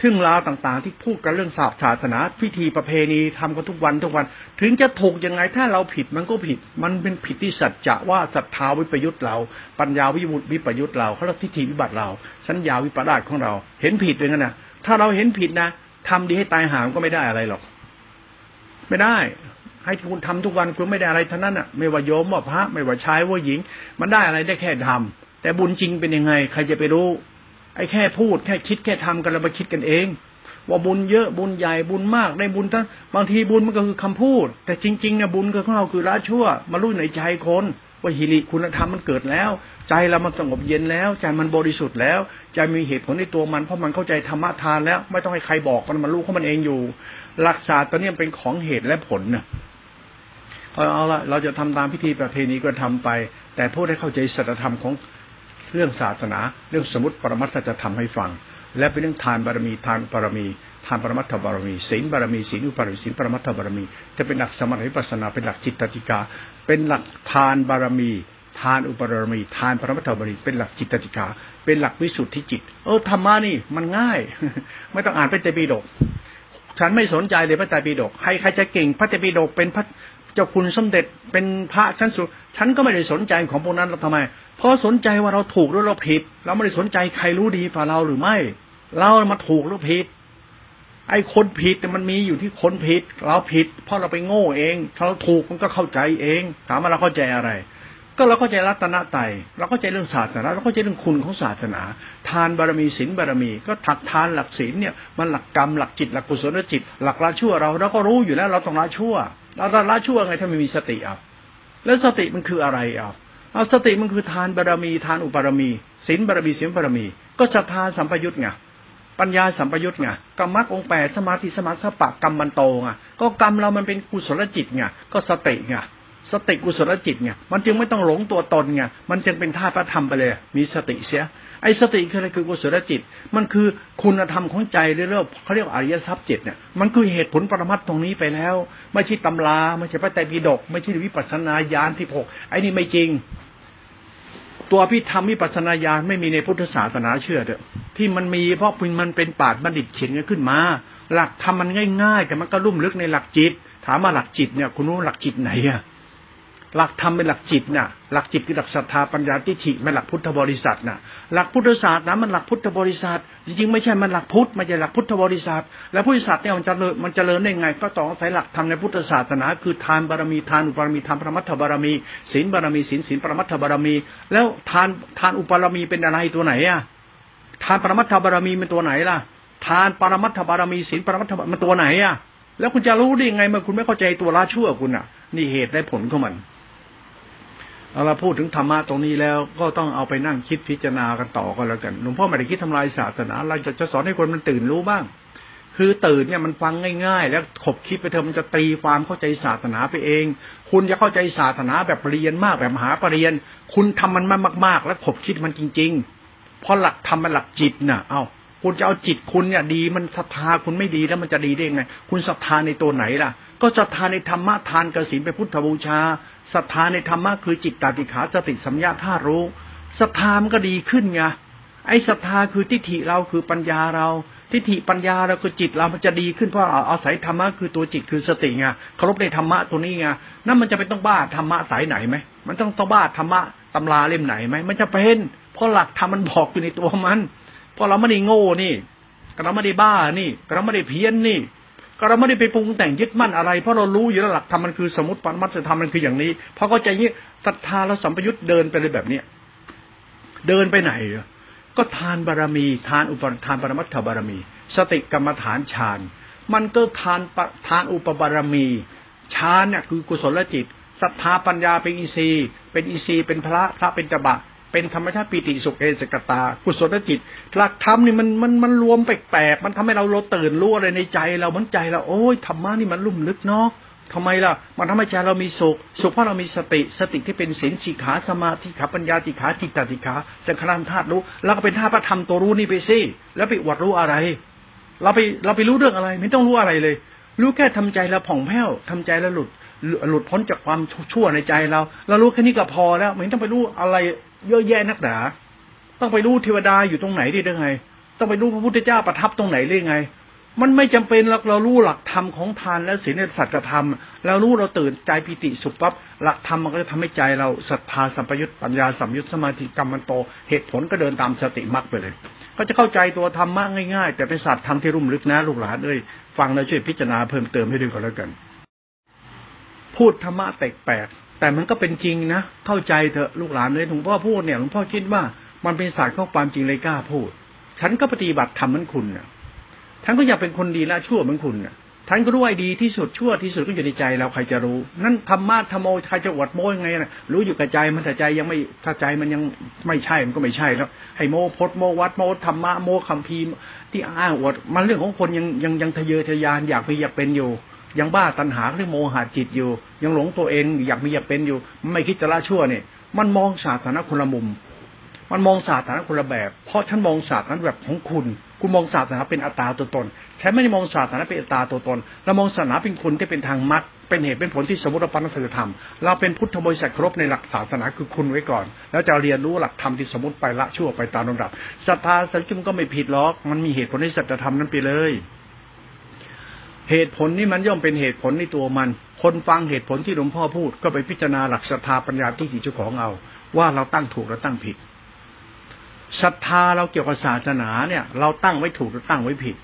ทึ่งราวต่างๆ ที่พูดกันเรื่องศาสตร์ศาสนา พิธีประเพณีทำกันทุกวันทุกวัน ถึงจะถูกยังไงถ้าเราผิดมันก็ผิด มันเป็นผิดที่สัจจะว่าศรัทธาวิปยุทธ์เรา ปัญญาวิมุตวิปยุทธ์เราเขาเรียกทิฏฐิวิบัติเรา สัญญาวิปลาสของเรา เห็นผิดเลยนะถ้าเราเห็นผิดนะ ทำดีให้ตายหามก็ไม่ได้อะไรหรอก ไม่ได้ ให้คุณทำทุกวันคุณไม่ได้อะไรทั้งนั้นอะ ไม่ว่าโยมว่าพระ ไม่ว่าชายว่าหญิง มันได้อะไรได้แค่ทำแต่บุญจริงเป็นยังไง ใครจะไปรู้ ไอ้แค่พูด แค่คิดแค่ทำกันเราไปคิดกันเอง ว่าบุญเยอะบุญใหญ่บุญมากได้บุญทั้งบางทีบุญมันก็คือคำพูด แต่จริงๆเนี่ยบุญก็ขอเราคือละชั่ว มารู้ในใจคน ว่าฮิริคุณธรรมมันเกิดแล้ว ใจเรามันสงบเย็นแล้ว ใจมันบริสุทธิ์แล้วใจมีเหตุผลในตัวมันเพราะมันเข้าใจธรรมะทานแล้ว ไม่ต้องให้ใครบอกมันมันรู้ของมันเองอยู่ หลักศาสตร์ตัวนี้เป็นของเหตุและผลนะเอาละเราจะทำตามพิธีประเพณีก็ทำไป แต่พูดให้เข้าใจสัจธรรมของเรื่องศาสนา เรื่องสมุติปรมัตถจะทำให้ฟัง และเป็นเรื่องทานบารมีทานบารมี ทานปรมัตถบารมีศีลบารมีศีลอุปาริศีลปรมัตถบารมีจะเป็นหลักสมถะวิปัสนาเป็นหลักจิตติกา เป็นหลักทานบารมี ทานอุปารมี ทานปรมัตถบารมีเป็นหลักจิตติกา เป็นหลักวิสุทธิจิต เออธรรมะนี่มันง่าย ไม่ต้องอ่านเป็นเตปีดก ฉันไม่สนใจเลยพระไตรปิฎกใครใครจะเก่งพระไตรปิฎกเป็นพระเจ้าคุณสมเด็จเป็นพระชั้นสูงฉันก็ไม่ได้สนใจของพวกนั้นเราทำไม เพราะสนใจว่าเราถูกหรือเราผิด เราไม่ได้สนใจใครรู้ดีฝ่าเราหรือไม่ เรามาถูกหรือผิด ไอ้คนผิดมันมีอยู่ที่คนผิด เราผิด เพราะเราไปโง่เองถ้าเราถูกมันก็เข้าใจเอง ถามว่าเราเข้าใจอะไร ก็เราเข้าใจรัตนไตยเราเข้าใจเรื่องศาสนาเราเข้าใจเรื่องคุณของศาสนา ทานบารมีศีลบารมี ก็ถักทานหลักศีลเนี่ยมันหลักกรรมหลักจิตหลักกุศลจิต หลักละชั่วเราเราก็รู้อยู่แล้ว เราต้องละชั่วเราละชั่วไงถ้าไม่มีสติอะแล้วสติมันคืออะไรอะเอาสติมันคือทานบารมี ทานอุปารมีศีลบารมีศีลบารมี ก็ศรัทธาสัมปยุตไง ปัญญาสัมปยุตไงกรรมมรรคองแปดสมาธิสมาสปะกรรมมันโตไงก็กรรมเรามันเป็นกุศลจิตไงก็สติไงสติกุศลจิตไงมันจึงไม่ต้องหลงตัวตนไงมันจึงเป็นธาตุพระธรรมไปเลย มีสติเสีย ไอ้สติคืออะไรคือกุศลจิต มันคือคุณธรรมของใจเรื่อยๆเขาเรียกอริยทรัพย์จิตเนี่ยมันคือเหตุผลปรมัตตรงนี้ไปแล้ว ไม่ใช่ตำราไม่ใช่พระไตรปิฎกไม่ใช่วิปัสสนาญาณที่หกไอ้นี่ไม่จริง ตัวพิธรรมวิปัสนาญาณไม่มีในพุทธศาสนาเชื่อเถอะที่มันมีเพราะมันเป็นปาดบัณฑิตเขียนกันขึ้นมา หลักธรรมมันง่าย ๆ แต่มันก็ลุ่มลึกในหลักจิต ถามมาหลักจิตเนี่ย คุณรู้หลักจิตไหนอะ หลักธรรมเป็นหลักจิตน่ะ หลักจิตคือหลักศรัทธาปัญญาทิฏฐิไม่หลักพุทธบริษัทน่ะ หลักพุทธศาสตร์นะมันหลักพุทธบริษัท จริงๆไม่ใช่มันหลักพุทธม่ใช่หลักพุทธบริษัท แล้วพุทธศาสตร์เนี่ยมันจะเริญมันจะเริญได้ไง ก็ต้องอาศัยหลักธรรมในพุทธศาสนาคือทานบารมีทานอุปบารมีทานปรมัตถบารมีศีลบารมีศีลศีลปรมัตถบารมี แล้วทานทานอุปบารมีเป็นอะไรตัวไหนอะทานปรมัตถบารมีเป็นตัวไหนล่ะ ทานปรมัตถบารมีศีลปรมัตถบารมีมันตัวไหนอะแล้วคุณจะรู้ได้ยังไงเมื่อคุณไม่เข้าใจตัวละชั่วคุณอะ นี่เหตุและผลของมัน เราพูดถึงธรรมะตรงนี้แล้วก็ต้องเอาไปนั่งคิดพิจารณากันต่อก็แล้วกันหลวงพ่อไม่ได้คิดทำลายศาสนาเราจะจะสอนให้คนมันตื่นรู้บ้าง คือตื่นเนี่ยมันฟังง่ายๆ แล้วขบคิดไปเถอะมันจะตีความเข้าใจศาสนาไปเอง คุณจะเข้าใจศาสนาแบบเรียนมากแบบมหาปรริญญาคุณทำมันมากๆ แล้วขบคิดมันจริงๆเพราะหลักทำมันหลักจิตน่ะ เอาคุณจะเอาจิตคุณเนี่ยดีมันศรัทธาคุณไม่ดีแล้วมันจะดีได้ไง คุณศรัทธาในตัวไหนล่ะ ก็ศรัทธาในธรรมะทานกสินไปพุทธบูชาศรัทธาในธรรมะคือจิตตาติขาสติสัมยาท่ารู้ศรัทธามันก็ดีขึ้นไงไอ้ศรัทธาคือทิฏฐิเราคือปัญญาเรา ทิฏฐิปัญญาเราคือจิตเรามันจะดีขึ้นเพราะอาศัยธรรมะคือตัวจิตคือสติไงเคารพในธรรมะตัวนี้ไงนั่นมันจะเป็นต้องบ้าธรรมะสายไหนไหมมันต้องต้องบ้าธรรมะตำราเล่มไหนไหมมันจะเป็นเพราะหลักธรรมมันบอกอยู่ในตัวมันเพราะเราไม่ได้โง่นี่เราไม่ได้บ้านี่เราไม่ได้เพี้ยนนี่ ก็เราไม่ได้ไปปรุงแต่งยึดมั่นอะไร เพราะเรารู้อยู่แล้วหลักธรรมมันคือสมมติปรมัตถธรรมมันคืออย่างนี้พอเข้าใจนี้ศรัทธาแล้วสัมปยุตเดินไปเลยแบบเนี้ยเดินไปไหน ก็ทานบารมี ทานอุปทานปรมัตถบารมี สติกรรมฐานฌานมันก็ทานทานอุปบารมีฌานเนี่ยคือกุศลจิตศรัทธาปัญญาเป็นอินทรีย์เป็นอินทรีย์เป็นพระพระเป็นตบะ เป็นธรรมชาติปิติสุขเอสกตา กุศลจิต หลักธรรมนี่มันมันมันรวมแปลกๆมันทำให้เราเราตื่นรู้อะไรในใจเรามันใจเราโอ้ยธรรมะนี่มันลุ่มลึกเนาะทำไมล่ะ มันทำให้ใจเรามีสุข สุขเพราะเรามีสติ สติที่เป็นศีลสีขาสมาธิขาปัญญาติขาจิตตติขาจะคณะธาตุรู้ แล้วก็เป็นธาตุพระธรรมตัวรู้นี่ไปสิ แล้วไปอวดรู้อะไร เราไปเราไปรู้เรื่องอะไร ไม่ต้องรู้อะไรเลย รู้แค่ทำใจเราผ่องแผ้วทำใจแล้วหลุด หลุดพ้นจากความชั่วในใจเรา เรารู้แค่นี้ก็พอแล้ว ไม่ต้องไปรู้อะไร เยอะแยะนักหนา ต้องไปรู้เทวดาอยู่ตรงไหนได้ยังไง ต้องไปรู้พระพุทธเจ้าประทับตรงไหนได้ยังไง มันไม่จำเป็นหรอกเรารู้หลักธรรมของทานและศีลในสัจธรรมเรารู้เราตื่นใจปิติสุขปั๊บหลักธรรมมันก็จะทำให้ใจเราศรัทธาสัมปยุตปัญญาสัมยุตสมาธิกรรมมันโต เหตุผลก็เดินตามสติมรรคไปเลย ก็จะเข้าใจตัวธรรมะง่ายๆ แต่เป็นศาสตร์ธรรมที่รุ่มลึกนะลูกหลานเอ้ยฟังแล้วช่วยพิจารณาเพิ่มเติมให้ด้วยกันแล้วกัน พูดธรรมะแปลก แต่มันก็เป็นจริงนะ เข้าใจเถอะลูกหลานเลยหลวงพ่อพูดเนี่ยหลวงพ่อคิดว่ามันเป็นศาสตร์ข้อความจริงเลยกล้าพูด ฉันก็ปฏิบัติทำเหมือนคุณเนี่ยท่านก็อยากเป็นคนดีและชั่วเหมือนคุณเนี่ยท่านก็รู้ไอ้ดีที่สุดชั่วที่สุดก็อยู่ในใจเราใครจะรู้ นั่นธรรมะธรรมโอใครจะอวดโม้ยังไงนะรู้อยู่กับใจมันแต่ใจยังไม่ถ้าใจมันยังไม่ใช่มันก็ไม่ใช่แล้วให้โมพดโมวัดโมธรรมะโมคัมภีร์ที่อ้างอวด มันเรื่องของคนยังยังยังทะเยอทะยานอยากไปอยากเป็นอยู่ ยังบ้าตัณหาเรื่องโมหะจิตอยู่ ยังหลงตัวเองอยากมีอยากเป็นอยู่ ไม่คิดจะละชั่วเนี่ย มันมองศาสนาคนละมุม มันมองศาสนาคนละแบบ เพราะฉันมองศาสนาแบบของคุณ คุณมองศาสนาเป็นอัตตาตัวตนฉันไม่ได้มองศาสนาเป็นอัตตาตัวตนเรามองศาสนาเป็นคุณที่เป็นทางมรรคเป็นเหตุเป็นผลที่สมมติปัญญาธรรม เราเป็นพุทธบริษัทครบในหลักศาสนาคือคุณไว้ก่อน แล้วจะเรียนรู้หลักธรรมที่สมมติไปละชั่วไปตามลำดับศรัทธาสัจจุมก็ไม่ผิดหรอก มันมีเหตุผลในสัจธรรมนั้นไปเลย เหตุผลนี้มันย่อมเป็นเหตุผลในตัวมัน คนฟังเหตุผลที่หลวงพ่อพูด ก็ไปพิจารณาหลักศรัทธาปัญญาที่จิตเจ้าของเอา ว่าเราตั้งถูกหรือตั้งผิดศรัทธาเราเกี่ยวกับศาสนาเนี่ย เราตั้งไว้ถูกหรือตั้งไว้ผิด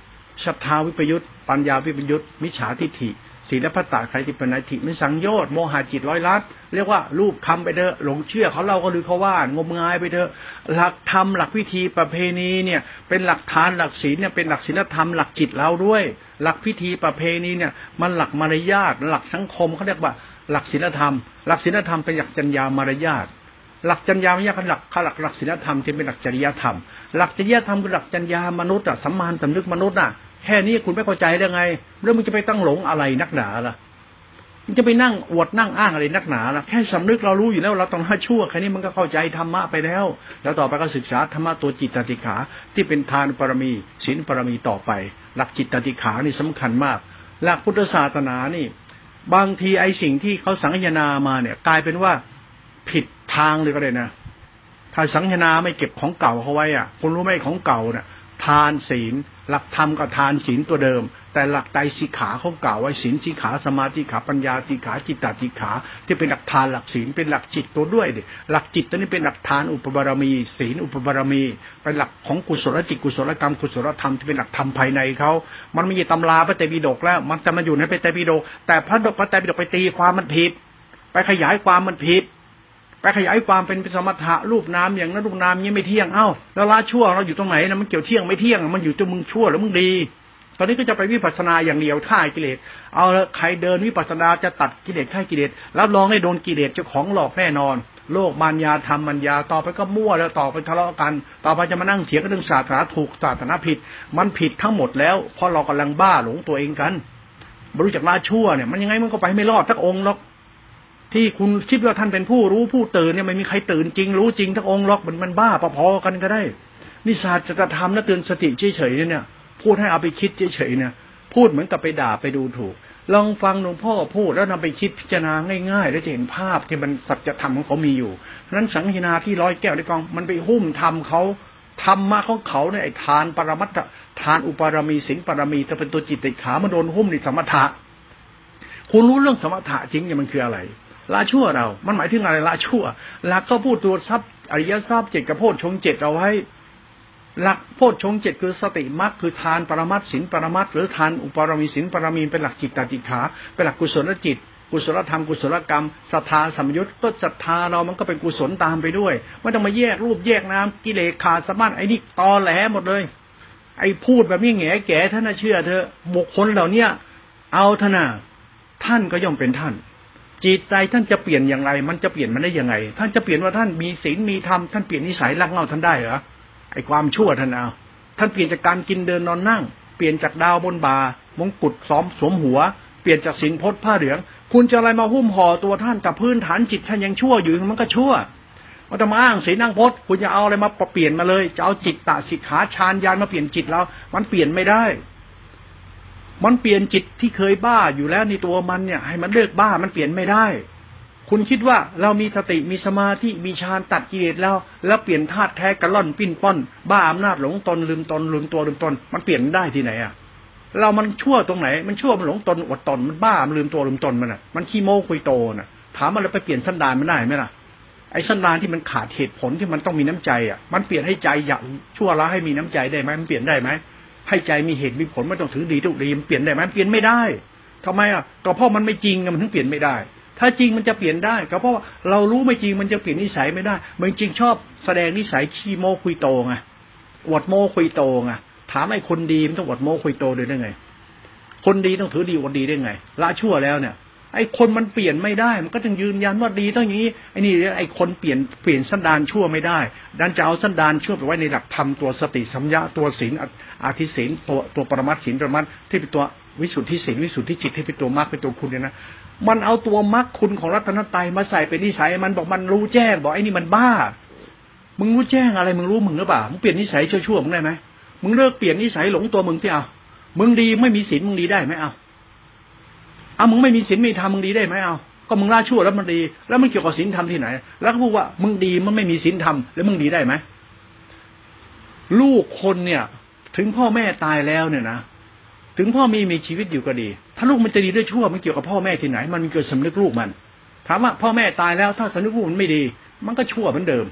ศรัทธาวิปยุทธปัญญาวิปยุทธมิจฉาทิฏฐิศีลพัตตาใครที่เป็นนาทิไม่สังโยชน์โมหะจิตร้อยลัดเรียกว่ารูปคำไปเถอะหลงเชื่อเขาเล่าก็ลือเขาว่างมงายไปเถอะหลักธรรมหลักวิธีประเพณีเนี่ย เป็นหลักฐานหลักศีลเนี่ยเป็นหลักศีลธรรมหลักจิตเราด้วย หลักพิธีประเพณีเนี่ย มันหลักมารยาทหลักสังคมเขาเรียกว่า หลักศีลธรรม หลักศีลธรรมเป็นหลักจัญญามารยาทหลักจัญญามารยาทหลักหลักหลักศีลธรรมที่เป็นหลักจริยธรรม หลักจริยธรรมคือหลักจัญญามนุษย์อะสัมมาสำนึกมนุษย์อะแค่นี้คุณไม่เข้าใจได้ไงแล้วมึงจะไปตั้งหลงอะไรนักหนาล่ะจะไปนั่งอวดนั่งอ้างอะไรนักหนาล่ะแค่สำนึกเรารู้อยู่แล้วเราต้องห้าชั่วแค่นี้มันก็เข้าใจธรรมะไปแล้ว แล้วต่อไปก็ศึกษาธรรมะตัวจิตติขาที่เป็นทานปรมีศีลปรมีต่อไป หลักจิตติขานี่สำคัญมาก หลักพุทธศาสนานี่ บางทีไอสิ่งที่เขาสังยนามาเนี่ย กลายเป็นว่าผิดทางเลยก็เลยนะถ้าสังยนาไม่เก็บของเก่าเขาไว้อะคุณรู้ไหมของเก่าเนี่ยทานศีล หลักธรรมกับทานศีลตัวเดิม แต่หลักใจสิกขาเขากล่าวไว้ศีลสิกขาสมาธิขาปัญญาสิกขาจิตตสิกขา ที่เป็นหลักทานหลักศีลเป็นหลักจิตตัวด้วยดิหลักจิตตัวนี้เป็นหลักทานอุปบารมี ศีลอุปบารมี เป็นหลักของกุศลจิตกุศลกรรมกุศลธรรมที่เป็นหลักธรรมภายในเขามันไม่ใช่ตำราพระเตปิฎกแล้ว มันจะมาอยู่ในพระเตปิฎกแต่พระดกพระเตปิฎกไปตีความมันผิดไปขยายความมันผิดไปขยายความเป็นสมถะรูปนามอย่างนั้นรูปนามยังไม่เที่ยงเอ้าแล้วละชั่วเราอยู่ตรงไหนนะมันเกี่ยวเที่ยงไม่เที่ยง มันอยู่จนมึงชั่วแล้วมึงดี ตอนนี้ก็จะไปวิปัสสนาอย่างเดียวฆ่ากิเลส เอาใครเดินวิปัสสนาจะตัดกิเลสฆ่ากิเลสแล้วลองให้โดนกิเลสเจ้าของหลอกแน่นอน โลกมารยาธรรมมัญญาต่อไปก็มั่วแล้วต่อไปทะเลาะกัน ต่อไปจะมานั่งเถียงกันเรื่องศาสนาถูกศาสนาผิด มันผิดทั้งหมดแล้วเพราะเรากำลังบ้าหลงตัวเองกันบรู้จักละชั่วเนี่ยมันยังไงมันก็ไปไม่รอดทักองค์หรอกที่คุณคิดว่าท่านเป็นผู้รู้ผู้ตื่นเนี่ยไม่มีใครตื่นจริง รู้จริงทั้งองค์ล็อกมันมันบ้าพอๆกันก็ได้นิสาจะทำนะเตือนสติเฉยๆเนี่ย พูดให้เอาไปคิดเฉยๆเนี่ยพูดเหมือนกับไปด่าไปดูถูก ลองฟังหลวงพ่อพูดแล้วนำไปคิดพิจารณาง่ายๆ แล้วจะเห็นภาพที่มันสัจธรรมของเขามีอยู่นั้นสังหินาที่ร้อยแก้วในกอง มันไปหุ้มทำเขาธรรมะของเขาเนี่ยไอ้ทานปรมัตถทานอุปารมีสินปรมีจะเป็นตัวจิตติขามันโดนหุ้มในสมถะคุณรู้เรื่องสมถะจริงเนี่ยมันคืออะไรละชั่วเรา มันหมายถึงอะไรละชั่วลักก็พูดตัวทรัพย์อริยทรัพย์เจ็ดกับโพชงเจ็ดเอาไว้ หลักโพชฌงเจ็ดคือสติมรรคคือทานปรมัตสินปรมัตหรือทานอุปารมีสินปรมีเป็นหลักจิตตติขา เป็นหลักกุศลจิต กุศลธรรมกุศลกรรมศรัทธาสัมยุตก็ศรัทธาเรามันก็เป็นกุศลตามไปด้วยไม่ต้องมาแยกรูปแยกน้ำกิเลสขาดสมานไอ้นี่ตอแหลหมดเลย ไอ้พูดแบบนี้แง่แก่ท่านน่าเชื่อเธอบุคคลเหล่าเนี้ยเอาท่านาท่านก็ย่อมเป็นท่านจิตใจท่านจะเปลี่ยนอย่างไร มันจะเปลี่ยนมันได้ยังไง ท่านจะเปลี่ยนว่าท่านมีศีลมีธรรมท่านเปลี่ยนนิสัยรักเงาท่านได้เหรอ ไอ้ความชั่วท่านเอาท่านเปลี่ยนจากการกินเดินนอนนั่ง เปลี่ยนจากดาวบนบามงกุฎซ้อมสวมหัว เปลี่ยนจากสินพศผ้าเหลือง คุณจะอะไรมาหุ้มห่อตัวท่านกับพื้นฐานจิตท่านยังชั่วอยู่มันก็ชั่วว่าจะมาอ้างศีลนั่งพศคุณจะเอาอะไรมาเปลี่ยนมาเลย จะเอาจิตตะสิกขาฌานยานมาเปลี่ยนจิตเรา มันเปลี่ยนไม่ได้ มันเปลี่ยนจิตที่เคยบ้าอยู่แล้วในตัวมันเนี่ย ให้มันเลิกบ้ามันเปลี่ยนไม่ได้ คุณคิดว่าเรามีสติมีสมาธิมีฌานตัดกิเลสแล้ว แล้วเปลี่ยนธาตุแท้กระล่อนปิ้นป้อน บ้าอำนาจหลงตนลืมตนลืมตัวลืมตน มันเปลี่ยนได้ที่ไหนอะเรามันชั่วตรงไหน มันชั่วมันหลงตนอดตนมันบ้ามันลืมตัวลืมตนมันอะมันขี้โม้คุยโตน่ะ ถามมันแล้วไปเปลี่ยนสันดานมันได้ไหมล่ะไอ้สันดานที่มันขาดเหตุผลที่มันต้องมีน้ำใจอะ มันเปลี่ยนให้ใจอยากชั่วละให้มีน้ำใจได้ไหมมันเปลี่ยนได้ไหมให้ใจมีเหตุมีผลไม่ต้องถือดีทุกดีมันเปลี่ยนได้ไหมเปลี่ยนไม่ได้ทำไมอะก็เพราะมันไม่จริงมันถึงเปลี่ยนไม่ได้ ถ้าจริงมันจะเปลี่ยนได้ก็เพราะว่าเรารู้ไม่จริงมันจะเปลี่ยนนิสัยไม่ได้ มันจริงชอบแสดงนิสัยขี้โม้คุยโตไงอวดโม้คุยโตไงถามไอ้คนดีมันต้องอวดโม้คุยโตด้วยได้ไง คนดีต้องถือดีอวดดีได้ไงละชั่วแล้วเนี่ยไอ้คนมันเปลี่ยนไม่ได้ มันก็จึงยืนยันว่าดีต้องอย่างนี้ไอ้นี่ไอ้คนเปลี่ยนเปลี่ยนสันดานชั่วไม่ได้ ดันจะเอาสันดานชั่วไปไว้ในหลักธรรมตัวสติสัมยาตัวศีลอาทิศีลตัวตัวปรมัตศีลปรมัตที่เป็นตัววิสุทธิศีลวิสุทธิจิตที่เป็นตัวมรรคเป็นตัวคุณเนี่ยนะ มันเอาตัวมรรคคุณของรัตนตรัยมาใส่เป็นนิสัย มันบอกมันรู้แจ้ง บอกไอ้นี่มันบ้า มึงรู้แจ้งอะไร มึงรู้มึงหรือเปล่า มึงเปลี่ยนนิสัยชั่วๆมึงได้ไหมมึงเลิกเปลี่ยนนิสัยหลงตัวมึงที่เอามึงดีไม่มีศีลมึงดีได้ไหมเอาเอามึงไม่มีศีลไม่ทำมึงดีได้ไหมเอาก็มึงล่าชั่วแล้วมันดี แล้วมันเกี่ยวกับศีลธรรมที่ไหน แล้วก็พูดว่ามึงดีมันไม่มีศีลธรรมแล้วมึงดีได้ไหมลูกคนเนี่ย ถึงพ่อแม่ตายแล้วเนี่ยนะ ถึงพ่อมีมีชีวิตอยู่ก็ดี ถ้าลูกมันจะดีด้วยชั่วมันเกี่ยวกับพ่อแม่ที่ไหน มันเกิดสำนึกลูกมัน ถามว่าพ่อแม่ตายแล้วถ้าสำนึกลูกมันไม่ดี มันก็ชั่วเหมือนเดิม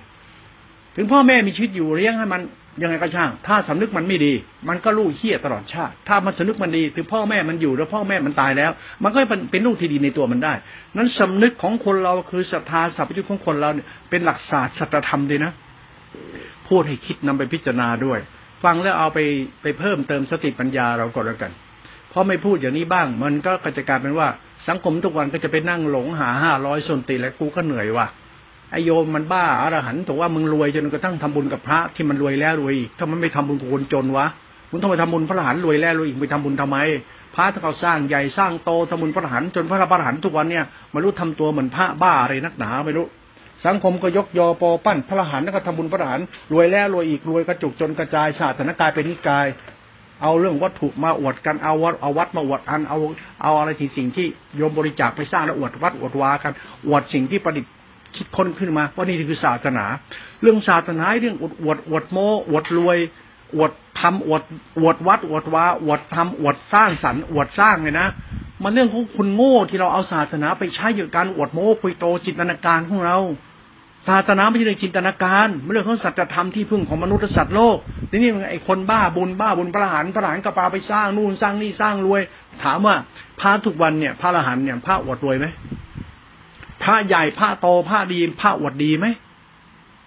ถึงพ่อแม่มีชีวิตอยู่เลี้ยงให้มันยังไงก็ช่าง ถ้าสำนึกมันไม่ดี มันก็ลูกเฮี้ยตลอดชาติ ถ้ามันสำนึกมันดี ถึงพ่อแม่มันอยู่แล้วพ่อแม่มันตายแล้ว มันก็เป็นลูกที่ดีในตัวมันได้ นั้นสำนึกของคนเราคือศรัทธาสัพพยุของคนเราเนี่ยเป็นหลักศาสตร์สัจธรรมดีนะ พูดให้คิดนำไปพิจารณาด้วย ฟังแล้วเอาไปไปเพิ่มเติมสติปัญญาเราก่อนแล้วกัน เพราะไม่พูดอย่างนี้บ้าง มันก็จะกลายเป็นว่าสังคมทุกวันก็จะไปนั่งหลงหาห้าร้อยส่วนตีแล้วกูก็เหนื่อยว่ะไอโยมมันบ้าอรหันต์แต่ว่ามึงรวยจนกระทั่งทำบุญกับพระที่มันรวยแล้วรวยอีกถ้ามันไม่ทำบุญกับคนจนวะมึงต้องไปทำบุญพระอรหันต์รวยแล้วรวยอีกไปทำบุญทำไม พระถ้าเขาสร้างใหญ่สร้างโตทำบุญพระอรหันต์จนพระอรหันต์ทุกวันเนี่ยไม่รู้ทำตัวเหมือนพระบ้าอะไรนักหนาไม่รู้ สังคมก็ยกยอปอปั้นพระหันแล้วก็ทำบุญพระอรหันรวยแล้วรวยอีกรวยกระจุกจนกระจายชาตินกายเป็นนิกาย เอาเรื่องวัตถุมาอวดกันเอาวัดเอาวัดมาอวดอันเอาเอาอะไรที่สิ่งที่โยมบริจาคไปสร้างแล้วอวดวัดอวดวากันอวดสิ่งที่ประดิษฐ์คิดค้นขึ้นมาว่านี่คือศาสนา เรื่องศาสนาเรื่องอวดอวดอวดโมอวดรวยอวดทำอวดอวดวัดอวดวาอวดทำอวดสร้างสรรค์อวดสร้างเลยนะมันเรื่องของคุณโง่ที่เราเอาศาสนาไปใช้อยู่การอวดโม้คุยโตจินตนาการของเรา ศาสนาไม่ใช่เรื่องจินตนาการไม่เรื่องของสัจธรรมที่พึ่งของมนุษย์สัตว์โลกทีนี้ไอ้คนบ้าบุญบ้าบุญพระหันพระหันกระปาไปสร้างนู่นสร้างนี่สร้างรวย ถามว่าพระทุกวันเนี่ย พระหันเนี่ยพระอวดรวยไหมพระใหญ่พระโตพระดีพระอวดดีไหม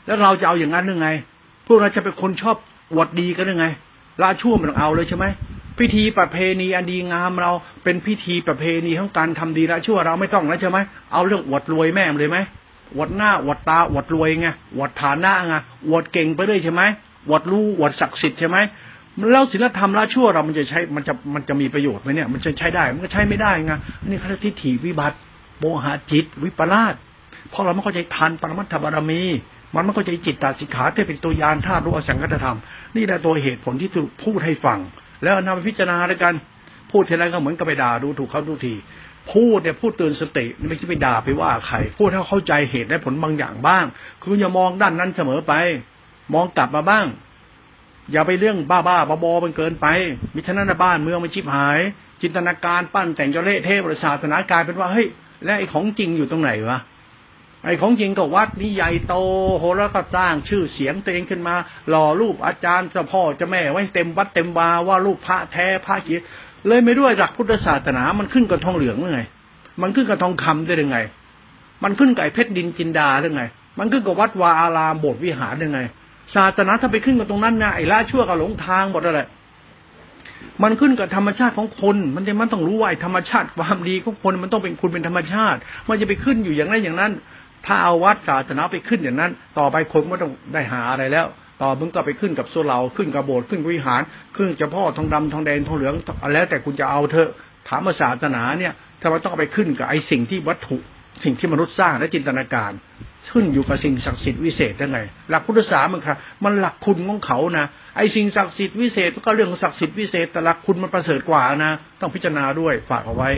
แล้วเราจะเอาอย่างนั้นหรือไง พวกเราจะเป็นคนชอบอวดดีกันหรือไงละชั่วมันต้องเอาเลยใช่ไหมพิธีประเพณีอันดีงามเราเป็นพิธีประเพณีของการทำดีละชั่วเราไม่ต้องแล้วใช่ไหมเอาเรื่องอวดรวยแม่เลยไหม อวดหน้าอวดตาอวดรวยไงอวดฐานะไงอวดเก่งไปเรื่อยใช่ไหมอวดรู้อวดศักดิ์สิทธิ์ใช่ไหมแล้วศีลธรรมละชั่วเรามันจะใช้มันจะมันจะมีประโยชน์ไหมเนี่ย มันจะใช้ได้มันก็ใช้ไม่ได้ไงนี่เขาเรียกทิฏฐิวิบัติโมหะจิต วิปลาสเพราะเราไม่เข้าใจทันปรมัตถบารมี มันไม่เข้าใจจิตตาสิกขาที่เป็นตัวยานธาตุรู้อสังกัตธรรม นี่แหละตัวเหตุผลที่ถูกพูดให้ฟัง แล้วนำไปพิจารณาด้วยกัน พูดทีไรก็เหมือนกับไปด่าดูถูกเขาทุกที พูดเนี่ยพูดเตือนสติไม่ใช่ไปด่าไปว่าใครพูดให้เข้าใจเหตุและผลบางอย่างบ้าง คืออย่ามองด้านนั้นเสมอไป มองกลับมาบ้าง อย่าไปเรื่องบ้าบ้าบอบอมันเกินไปมิฉะนั้นบ้านเมืองมันชิบหาย จินตนาการปั้นแต่งเจ้าเละเทพศาสนากลายเป็นว่าเฮ้ยและไอ้ของจริงอยู่ตรงไหนวะไอ้ของจริงก็วัดนี่ใหญ่โตโหแล้วก็สร้างชื่อเสียงตัวเองขึ้นมา หล่อรูปอาจารย์เจ้าพ่อเจ้าแม่ไว้เต็มวัดเต็มวาว่ารูปพระแท้พระเกียร เลยไม่ด้วยหลักพุทธศาสนา มันขึ้นกับทองเหลืองหรือไง มันขึ้นกับทองคำได้ยังไง มันขึ้นกับเพชรดินจินดาได้ไง มันขึ้นกับวัดวาอารามโบสถ์วิหารได้ไง ศาสนาถ้าไปขึ้นกับตรงนั้นนะไอ้ละชั่วกับหลงทางหมดเลยมันขึ้นกับธรรมชาติของคน มันจะมันต้องรู้ว่าธรรมชาติความดีของคนมันต้องเป็นคุณเป็นธรรมชาติ มันจะไปขึ้นอยู่อย่างนั้นอย่างนั้น ถ้าเอาวัดศาสนาไปขึ้นอย่างนั้น ต่อไปคนไม่ต้องได้หาอะไรแล้ว ต่อมึงก็ไปขึ้นกับโซเลาขึ้นกับโบสถ์ขึ้นวิหาร ขึ้นเฉพาะทองดำทองแดงทองเหลืองแล้วแต่คุณจะเอาเถอะถามศาสนาเนี่ยทำไมต้องไปขึ้นกับไอ้สิ่งที่วัตถุสิ่งที่มนุษย์สร้างและจินตนาการ ขึ้นอยู่กับสิ่งศักดิ์สิทธิ์วิเศษได้ไง หลักพุทธศาสนามันค่ะ มันหลักคุณของเขานะไอ้สิ่งศักดิ์สิทธิ์วิเศษก็เรื่องศักดิ์สิทธิ์วิเศษแต่หลักคุณมันประเสริฐกว่านะ ต้องพิจารณาด้วยฝากเอาไว้